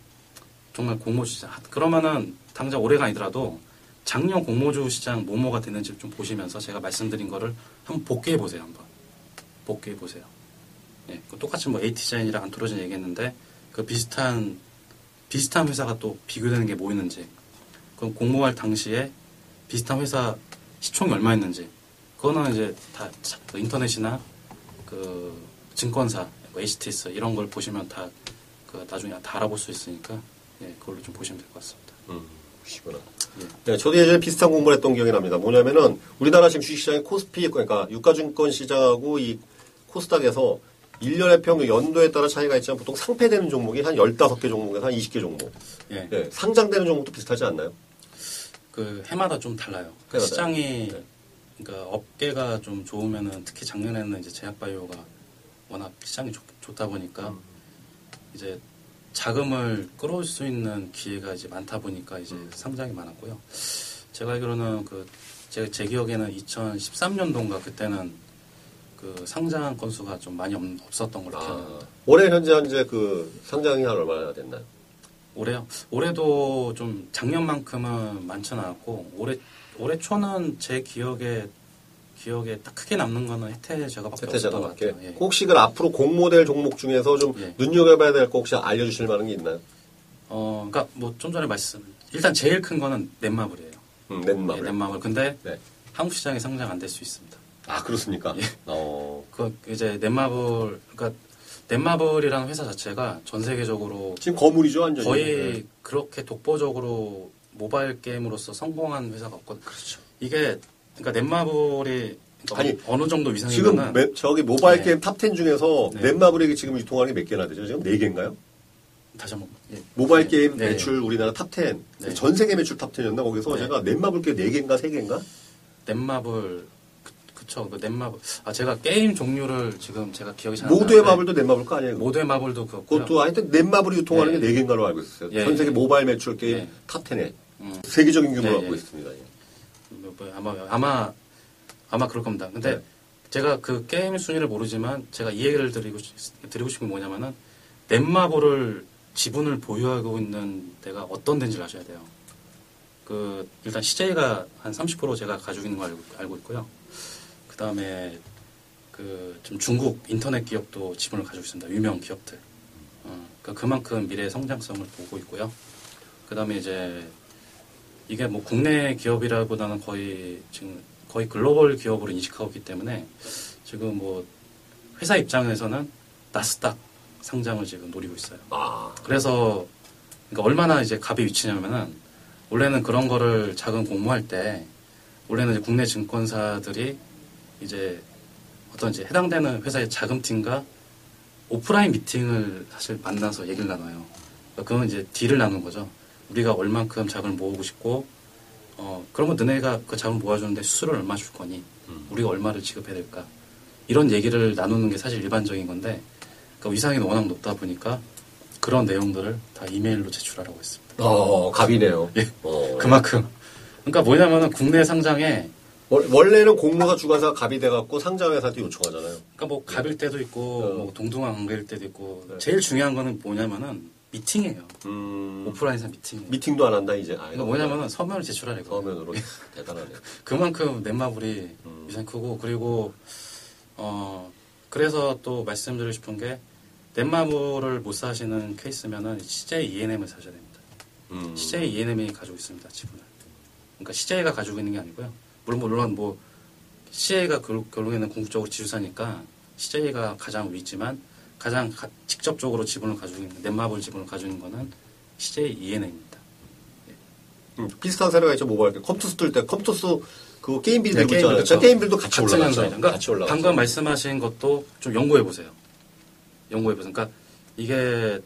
정말 공모주 시장 그러면은 당장 올해가 아니더라도 작년 공모주 시장 뭐뭐가 됐는지 좀 보시면서 제가 말씀드린 거를 한번 복귀해 보세요 한번 복귀해 보세요. 예, 그 똑같이 뭐 에이티자인이랑 안토로진 얘기했는데 그 비슷한 비슷한 회사가 또 비교되는 게 뭐 있는지 그럼 공모할 당시에 비슷한 회사 시총이 얼마였는지 그거는 이제 다그 인터넷이나 그 증권사 뭐 HTS 이런 걸 보시면 다 그 나중에 다 알아볼 수 있으니까 예, 그걸로 좀 보시면 될 것 같습니다. 음, 그러시구나. 예. 네, 저도 예전에 비슷한 공부를 했던 기억이 납니다. 뭐냐면은 우리나라 지금 주식시장의 코스피, 그러니까 유가증권 시장하고 이 코스닥에서 1년의 평균 연도에 따라 차이가 있지만 보통 상패되는 종목이 한 15개 종목에서 한 20개 종목. 예, 네, 상장되는 종목도 비슷하지 않나요? 그 해마다 좀 달라요. 그. 시장이 네. 그러니까 업계가 좀 좋으면은 특히 작년에는 이제 제약바이오가 워낙 시장이 좋, 좋다 보니까 음. 이제 자금을 끌어올 수 있는 기회가 이제 많다 보니까 이제 음. 상장이 많았고요. 제가 알기로는 그 제 제 기억에는 2013년도인가 그때는 그 상장 건수가 좀 많이 없, 없었던 걸로 아, 기억합니다. 올해 현재 현재 그 상장이 한 얼마나 됐나요? 올해요? 올해도 좀 작년만큼은 많지는 않았고 올해 올해 초는 제 기억에 기억에 딱 크게 남는 거는 혜태제가밖에 없었던 것. 같아요. 예. 혹시 그 앞으로 공모될 종목 중에서 좀 예. 눈여겨봐야 될 거 혹시 알려주실 만한 게 있나요? 어, 그러니까 뭐 좀 전에 말씀 일단 제일 큰 거는 넷마블이에요. 음, 네, 넷마블. 넷마블. 근데 네. 한국 시장에 상장 안 될 수 있습니다. 아, 그렇습니까? 예. 어, 그 이제 넷마블 그러니까 넷마블이라는 회사 자체가 전 세계적으로 지금 거물이죠, 완전히. 거의 네. 그렇게 독보적으로 모바일 게임으로서 성공한 회사가 없거든요. 이게 그러니까 넷마블이 아니, 어느 정도 지금 이상이면은 매- 저기 모바일 네. 게임 탑 10 중에서 네. 넷마블이 지금 유통하는 게 몇 개나 되죠? 지금 4개인가요? 다시 한번 예. 모바일 네. 게임 네. 매출 우리나라 탑 10. 네. 전 세계 매출 탑 10이었나? 거기서 네. 제가 넷마블 게 4개인가 3개인가? 넷마블 그, 그쵸 그 넷마블 아 제가 게임 종류를 지금 제가 기억이 잘안 모두의 나는데 마블도 넷마블 거 아니에요? 모두의 마블도 그렇고요. 그것도 하여튼 넷마블이 유통하는 네. 게 4개인가로 알고 있었어요. 예, 전 세계 예. 모바일 매출 게임 예. 탑 10에 음. 세계적인 규모를 예, 갖고 예. 있습니다. 예. 뭐, 뭐, 아마 아마 아마 그럴 겁니다. 근데 네. 제가 그 게임 순위를 모르지만 제가 이 얘기를 드리고 싶- 드리고 싶은 게 뭐냐면은 넷마블을 지분을 보유하고 있는 데가 어떤 데인지 를 아셔야 돼요. 그 일단 CJ가 한 30% 제가 가지고 있는 거 알고, 알고 있고요. 그 다음에 그 좀 중국 인터넷 기업도 지분을 가지고 있습니다. 유명 기업들. 어, 그러니까 그만큼 미래 성장성을 보고 있고요. 그 다음에 이제 이게 뭐 국내 기업이라보다는 거의 지금 거의 글로벌 기업으로 인식하고 있기 때문에 지금 뭐 회사 입장에서는 나스닥 상장을 지금 노리고 있어요. 아, 그래서 그러니까 얼마나 이제 갑의 위치냐면은 원래는 그런 거를 자금 공모할 때 원래는 국내 증권사들이 이제 어떤 이제 해당되는 회사의 자금팀과 오프라인 미팅을 사실 만나서 얘기를 나눠요. 그러니까 그건 이제 딜을 나누는 거죠. 우리가 얼만큼 자금을 모으고 싶고 어 그런 거 너네가 그 자금을 모아주는데 수수료를 얼마 줄 거니 음. 우리가 얼마를 지급해야 될까 이런 얘기를 나누는 게 사실 일반적인 건데 그러니까 위상이 워낙 높다 보니까 그런 내용들을 다 이메일로 제출하라고 했습니다. 어, 갑이네요. 예. 어. 그만큼 그러니까 뭐냐면은 국내 상장에 원- 원래는 공모사 주관사가 갑이 돼갖고 상장회사한테 요청하잖아요. 그러니까 뭐 갑일 때도 있고 어. 뭐 동등한 관계일 때도 있고 네. 제일 중요한 거는 뭐냐면은 미팅이에요. 음, 오프라인에서 미팅이에요. 미팅도 안 한다 이제. 아, 그러니까 뭐냐면은 서면을 제출하래요. 서면으로 대단하네요. 그만큼 넷마블이 음. 위상이 크고 그리고 어 그래서 또 말씀드리고 싶은 게 넷마블을 못 사시는 케이스면은 CJ ENM을 사셔야 됩니다. 음. CJ ENM이 가지고 있습니다 지분을. 그러니까 CJ가 가지고 있는 게 아니고요. 물론 물론 뭐 CJ가 결국에는 궁극적으로 지주사니까 CJ가 가장 위지만 가장 가- 직접적으로 지분을 가지고 있는 넷마블 지분을 가지고 있는 거는 CJ ENM입니다. 음, 비슷한 사례가 있죠 모바일 게임. 컴투스 뜰 때 컴투스 그 게임빌 네, 들고 게임 있잖아요. 그렇죠. 저 게임빌도 같이 올라갔죠. 현상이죠. 그러니까 같이 올라갔죠. 방금 말씀하신 것도 좀 연구해 보세요. 연구해 보세요. 그러니까 이게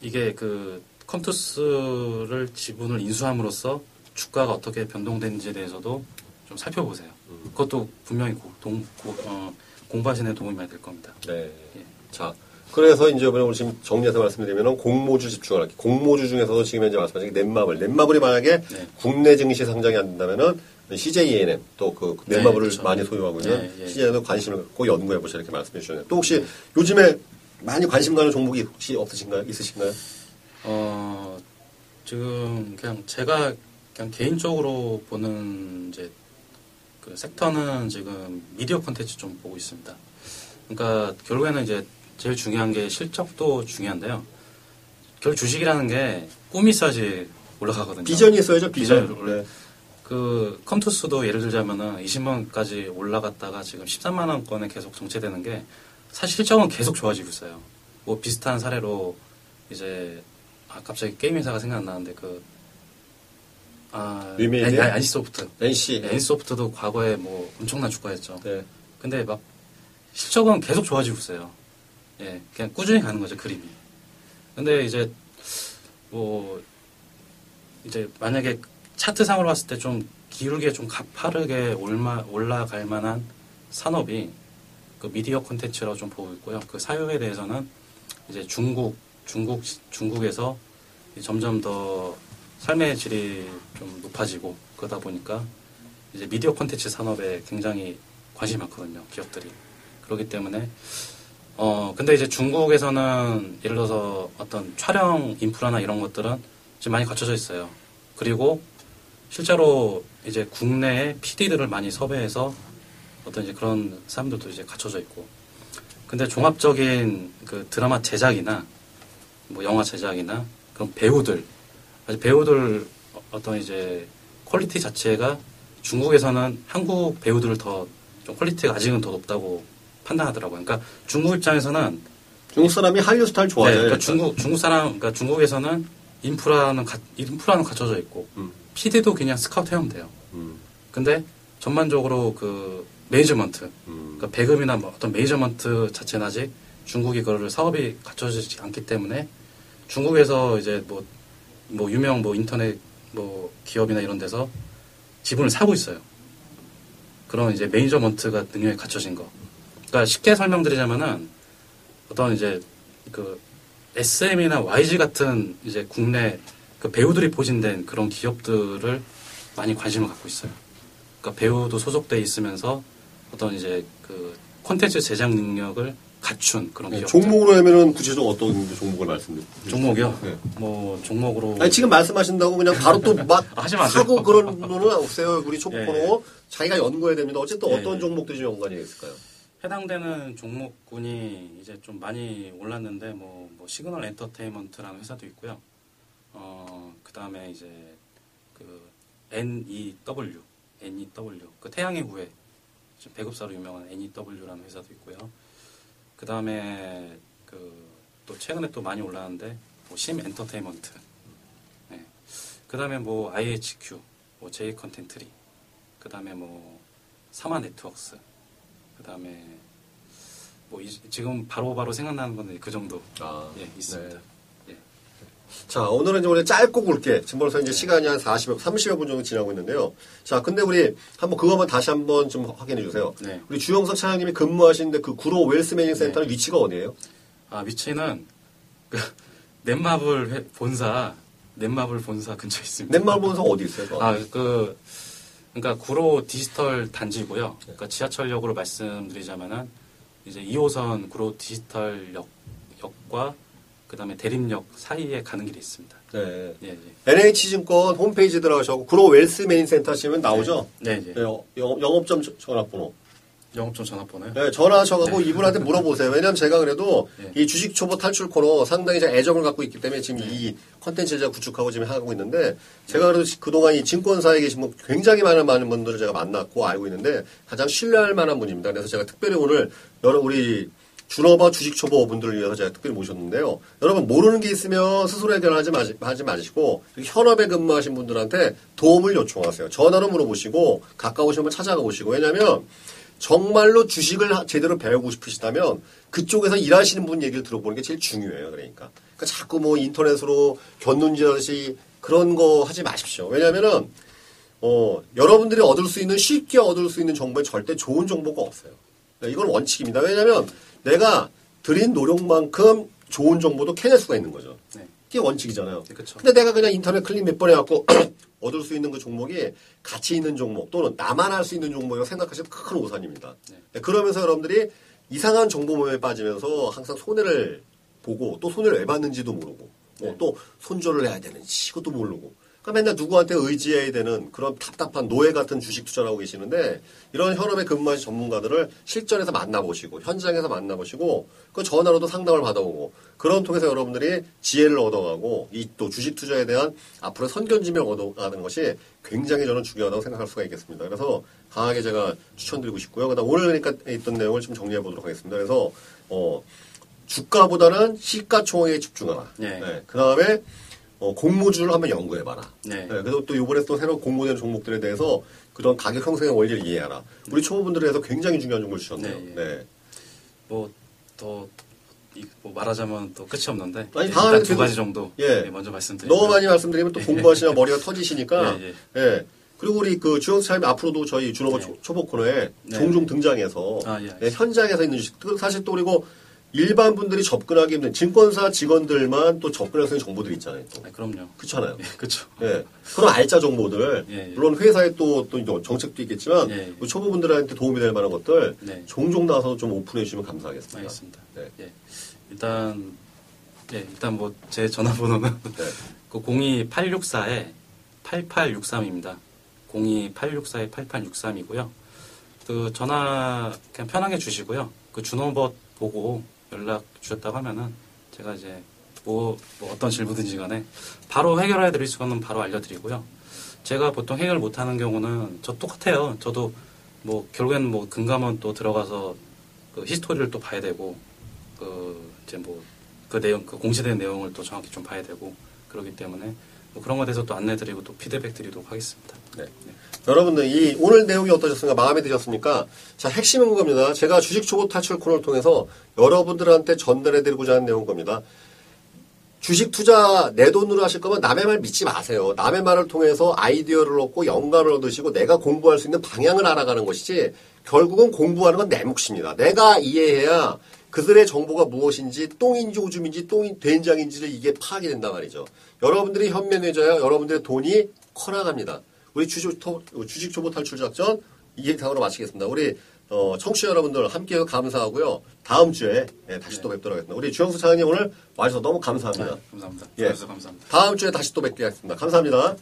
이게 그 컴투스를 지분을 인수함으로써 주가가 어떻게 변동되는지에 대해서도 좀 살펴보세요. 음. 그것도 분명히 고, 동, 고, 어, 공부하시는 데 도움이 많이 될 겁니다. 네. 예. 자, 그래서 이제 오늘 지금 정리해서 말씀드리면 공모주 집중하기. 공모주 중에서도 지금 현재 말씀하신 게 넷마블. 넷마블이 만약에 네. 국내 증시 상장이 안 된다면은 CJ ENM 또그 네, 넷마블을 그렇죠. 많이 소유하고 있는 네, 예. CJ에도 관심을 갖고 연구해 보시라 이렇게 말씀해 주셨네요. 또 혹시 요즘에 많이 관심 가는 종목이 혹시 없으신가요? 있으신가요? 어, 지금 그냥 제가 그냥 개인적으로 보는 이제 그 섹터는 지금 미디어 콘텐츠 좀 보고 있습니다. 그러니까 결국에는 이제 제일 중요한 게 실적도 중요한데요. 결국 주식이라는 게 꿈이 있어야지 올라가거든요. 비전이 있어야죠, 비전. 비전을 네. 그 컴투스도 예를 들자면은 20만 원까지 올라갔다가 지금 13만 원권에 계속 정체되는 게 사실 실적은 계속 좋아지고 있어요. 뭐 비슷한 사례로 이제 아 갑자기 게임 회사가 생각나는데 그 아, 아니소프트. NC. 애니소프트도 과거에 뭐 엄청난 주가였죠. 네. 근데 막 실적은 계속 좋아지고 있어요. 예, 그냥 꾸준히 가는 거죠 그림이. 근데 이제 뭐 이제 만약에 차트상으로 봤을 때 좀 기울게 좀 가파르게 올마, 올라갈 만한 산업이 그 미디어 콘텐츠라고 좀 보고 있고요. 그 사용에 대해서는 이제 중국 중국 중국에서 점점 더 삶의 질이 좀 높아지고 그러다 보니까 이제 미디어 콘텐츠 산업에 굉장히 관심이 많거든요. 기업들이. 그렇기 때문에 어 근데 이제 중국에서는 예를 들어서 어떤 촬영 인프라나 이런 것들은 지금 많이 갖춰져 있어요. 그리고 실제로 이제 국내에 PD들을 많이 섭외해서 어떤 이제 그런 사람들도 이제 갖춰져 있고. 근데 종합적인 그 드라마 제작이나 뭐 영화 제작이나 그런 배우들 배우들 어떤 이제 퀄리티 자체가 중국에서는 한국 배우들을 더 좀 퀄리티가 아직은 더 높다고 판단하더라고요. 그러니까 중국 입장에서는 중국 사람이 한류 스타일 네, 좋아해요. 그러니까 일단. 중국 중국 사람 그러니까 중국에서는 인프라는 가, 인프라는 갖춰져 있고 음. PD도 그냥 스카우트 해오면 돼요. 음. 근데 전반적으로 그 매니저먼트. 음. 그러니까 배급이나 뭐 어떤 매니저먼트 자체는 아직 중국이 그거를 사업이 갖춰지지 않기 때문에 중국에서 이제 뭐, 뭐 유명 뭐 인터넷 뭐 기업이나 이런 데서 지분을 사고 있어요. 그런 이제 매니저먼트가 능력이 갖춰진 거. 그러니까 쉽게 설명드리자면은 어떤 이제 그 SM이나 YG 같은 이제 국내 그 배우들이 보진된 그런 기업들을 많이 관심을 갖고 있어요. 그러니까 배우도 소속돼 있으면서 어떤 이제 그 콘텐츠 제작 능력을 갖춘 그런 네. 종목으로 하면은 구체적으로 어떤 종목을 말씀드릴까요? 종목이요? 네. 뭐 종목으로 아니, 지금 말씀하신다고 그냥 바로 또 막 아. 하고 그런 분은 없어요. 우리 초보 예, 코너 자기가 연구해야 됩니다. 어쨌든 예, 어떤 예. 종목들이 좀 연관이 있을까요? 해당되는 종목군이 이제 좀 많이 올랐는데 뭐, 뭐 시그널 엔터테인먼트라는 회사도 있고요. 어, 그다음에 이제 그 NEW, NEW 그 태양의 후예 배급사로 유명한 NEW라는 회사도 있고요. 그다음에 그 또 최근에 또 많이 올랐는데 뭐 심 엔터테인먼트. 네. 그다음에 뭐 IHQ, 뭐 J 컨텐트리. 그다음에 뭐 사마 네트워크스. 그 다음에 뭐 이- 지금 바로바로 생각나는 건그 정도 아, 예, 있습니다. 네. 예. 자, 오늘은 이제 우리 짧고 굵게 지금 벌써 이제 시간이 한 40여, 30여 분 정도 지나고 있는데요. 자, 근데 우리 한번 그거만 다시 한번 좀 확인해 주세요. 네. 우리 주영석 차장님이 근무하시는데 그 구로 웰스 매니징 센터는 네. 위치가 어디예요? 아 위치는 그 넷마블 회- 본사 넷마블 본사 근처에 있습니다. 넷마블 본사가 어디 있어요? 아, 그, 그러니까 구로 디지털 단지고요. 네. 그러니까 지하철역으로 말씀드리자면은 이제 2호선 구로 디지털 역, 역과 그다음에 대림역 사이에 가는 길이 있습니다. 네. 예, 예. NH증권 홈페이지 들어가셔서 구로 wealth managing 센터 하시면 나오죠? 네, 예. 네, 어, 영- 영업점 저- 전화번호. 영업점 전화번호요? 네, 전화하셔가지고 이분한테 물어보세요. 왜냐면 제가 그래도 네. 이 주식 초보 탈출 코너 상당히 애정을 갖고 있기 때문에 지금 이 컨텐츠를 제가 구축하고 지금 하고 있는데 제가 그래도 그동안 이 증권사에 계신 분 굉장히 많은 많은 분들을 제가 만났고 알고 있는데 가장 신뢰할 만한 분입니다. 그래서 제가 특별히 오늘 여러 우리 준업와 주식 초보 분들을 위해서 제가 특별히 모셨는데요. 여러분 모르는 게 있으면 스스로 해결하지 마시, 하지 마시고 현업에 근무하신 분들한테 도움을 요청하세요. 전화로 물어보시고 가까우신 분 찾아가 보시고 왜냐하면 정말로 주식을 하- 제대로 배우고 싶으시다면 그쪽에서 일하시는 분 얘기를 들어보는 게 제일 중요해요. 그러니까. 그러니까 자꾸 뭐 인터넷으로 견눈지듯이 그런 거 하지 마십시오. 왜냐면은 어, 여러분들이 얻을 수 있는 쉽게 얻을 수 있는 정보에 절대 좋은 정보가 없어요. 네, 이건 원칙입니다. 왜냐하면 내가 드린 노력만큼 좋은 정보도 캐낼 수가 있는 거죠. 네. 그게 원칙이잖아요. 네. 근데 내가 그냥 인터넷 클릭 몇 번 해갖고 얻을 수 있는 그 종목이 가치 있는 종목 또는 나만 할 수 있는 종목이라고 생각하시면 큰 오산입니다. 네. 네, 그러면서 여러분들이 이상한 정보 모에 빠지면서 항상 손해를 보고 또 손해를 왜 받는지도 모르고 뭐 네. 또 손절을 해야 되는지 그것도 모르고 그러니까 맨날 누구한테 의지해야 되는 그런 답답한 노예 같은 주식 투자를 하고 계시는데 이런 현업에 근무하신 전문가들을 실전에서 만나보시고 현장에서 만나보시고 그 전화로도 상담을 받아오고 그런 통해서 여러분들이 지혜를 얻어가고 이 또 주식 투자에 대한 앞으로 선견지명을 얻어가는 것이 굉장히 저는 중요하다고 생각할 수가 있겠습니다. 그래서 강하게 제가 추천드리고 싶고요. 그다음 오늘 그러니까 있던 내용을 좀 정리해 보도록 하겠습니다. 그래서 어 주가보다는 시가총액에 집중하라. 네. 그 다음에 어, 공모주를 한번 연구해봐라. 네. 그래서 또 이번에 또 새로 공모되는 종목들에 대해서 그런 가격 형성의 원리를 이해하라. 우리 초보분들에 대해서 굉장히 중요한 정보를 주셨네요. 네, 네. 예. 뭐더 뭐 말하자면 또 끝이 없는데 아니, 예, 다음에 두 가지 정도 예. 예, 먼저 말씀드리고 너무 많이 말씀드리면 또 공부하시면 머리가 터지시니까. 예, 예. 그리고 우리 그 주영차님 앞으로도 저희 준호버 네. 초- 초보 코너에 네. 종종 등장해서 아, 예, 예, 알겠습니다. 현장에서 있는 주식. 그 사실 또 그리고 일반 분들이 접근하기 힘든 증권사 직원들만 또 접근할 수 있는 정보들이 있잖아요. 또. 아, 그럼요. 그렇잖아요. 예, 그렇죠. 예. 그런 알짜 정보들, 예, 예. 물론 회사의 또, 또 정책도 있겠지만, 예, 예. 우리 초보분들한테 도움이 될 만한 것들, 네. 종종 나와서 좀 오픈해 주시면 감사하겠습니다. 알겠습니다. 네. 예. 일단 예, 일단 뭐 제 전화번호는 네. 그 02864에 8863입니다. 02864에 8863이고요. 그 전화 그냥 편하게 주시고요. 그 준호벗 보고 연락 주셨다고 하면은 제가 이제 뭐, 뭐 어떤 질문든지 간에 바로 해결해 드릴 수는 바로 알려드리고요. 제가 보통 해결 못하는 경우는 저 똑같아요. 저도 뭐 결국에는 뭐 금감원 또 들어가서 그 히스토리를 또 봐야 되고 그 이제 뭐 그 내용 그 공시된 내용을 또 정확히 좀 봐야 되고 그렇기 때문에 뭐 그런 것에 대해서 또 안내드리고 또 피드백 드리도록 하겠습니다. 네. 여러분들 이 오늘 내용이 어떠셨습니까? 마음에 드셨습니까? 자 핵심은 그겁니다. 제가 주식 초보 탈출 코너를 통해서 여러분들한테 전달해드리고자 하는 내용인 겁니다. 주식 투자 내 돈으로 하실 거면 남의 말 믿지 마세요. 남의 말을 통해서 아이디어를 얻고 영감을 얻으시고 내가 공부할 수 있는 방향을 알아가는 것이지 결국은 공부하는 건 내 몫입니다. 내가 이해해야 그들의 정보가 무엇인지 똥인지 오줌인지 똥인 된장인지를 이게 파악이 된단 말이죠. 여러분들이 현명해져야 여러분들의 돈이 커나갑니다. 우리 주식, 토- 주식 초보 탈출 작전 이 상으로 마치겠습니다. 우리 어, 청취자 여러분들 함께 감사하고요. 다음 주에 예, 다시 또 뵙도록 하겠습니다. 우리 주영수 차장님 오늘 와주셔서 너무 감사합니다. 감사합니다. 예. 감사합니다. 다음 주에 다시 또 뵙겠습니다. 감사합니다.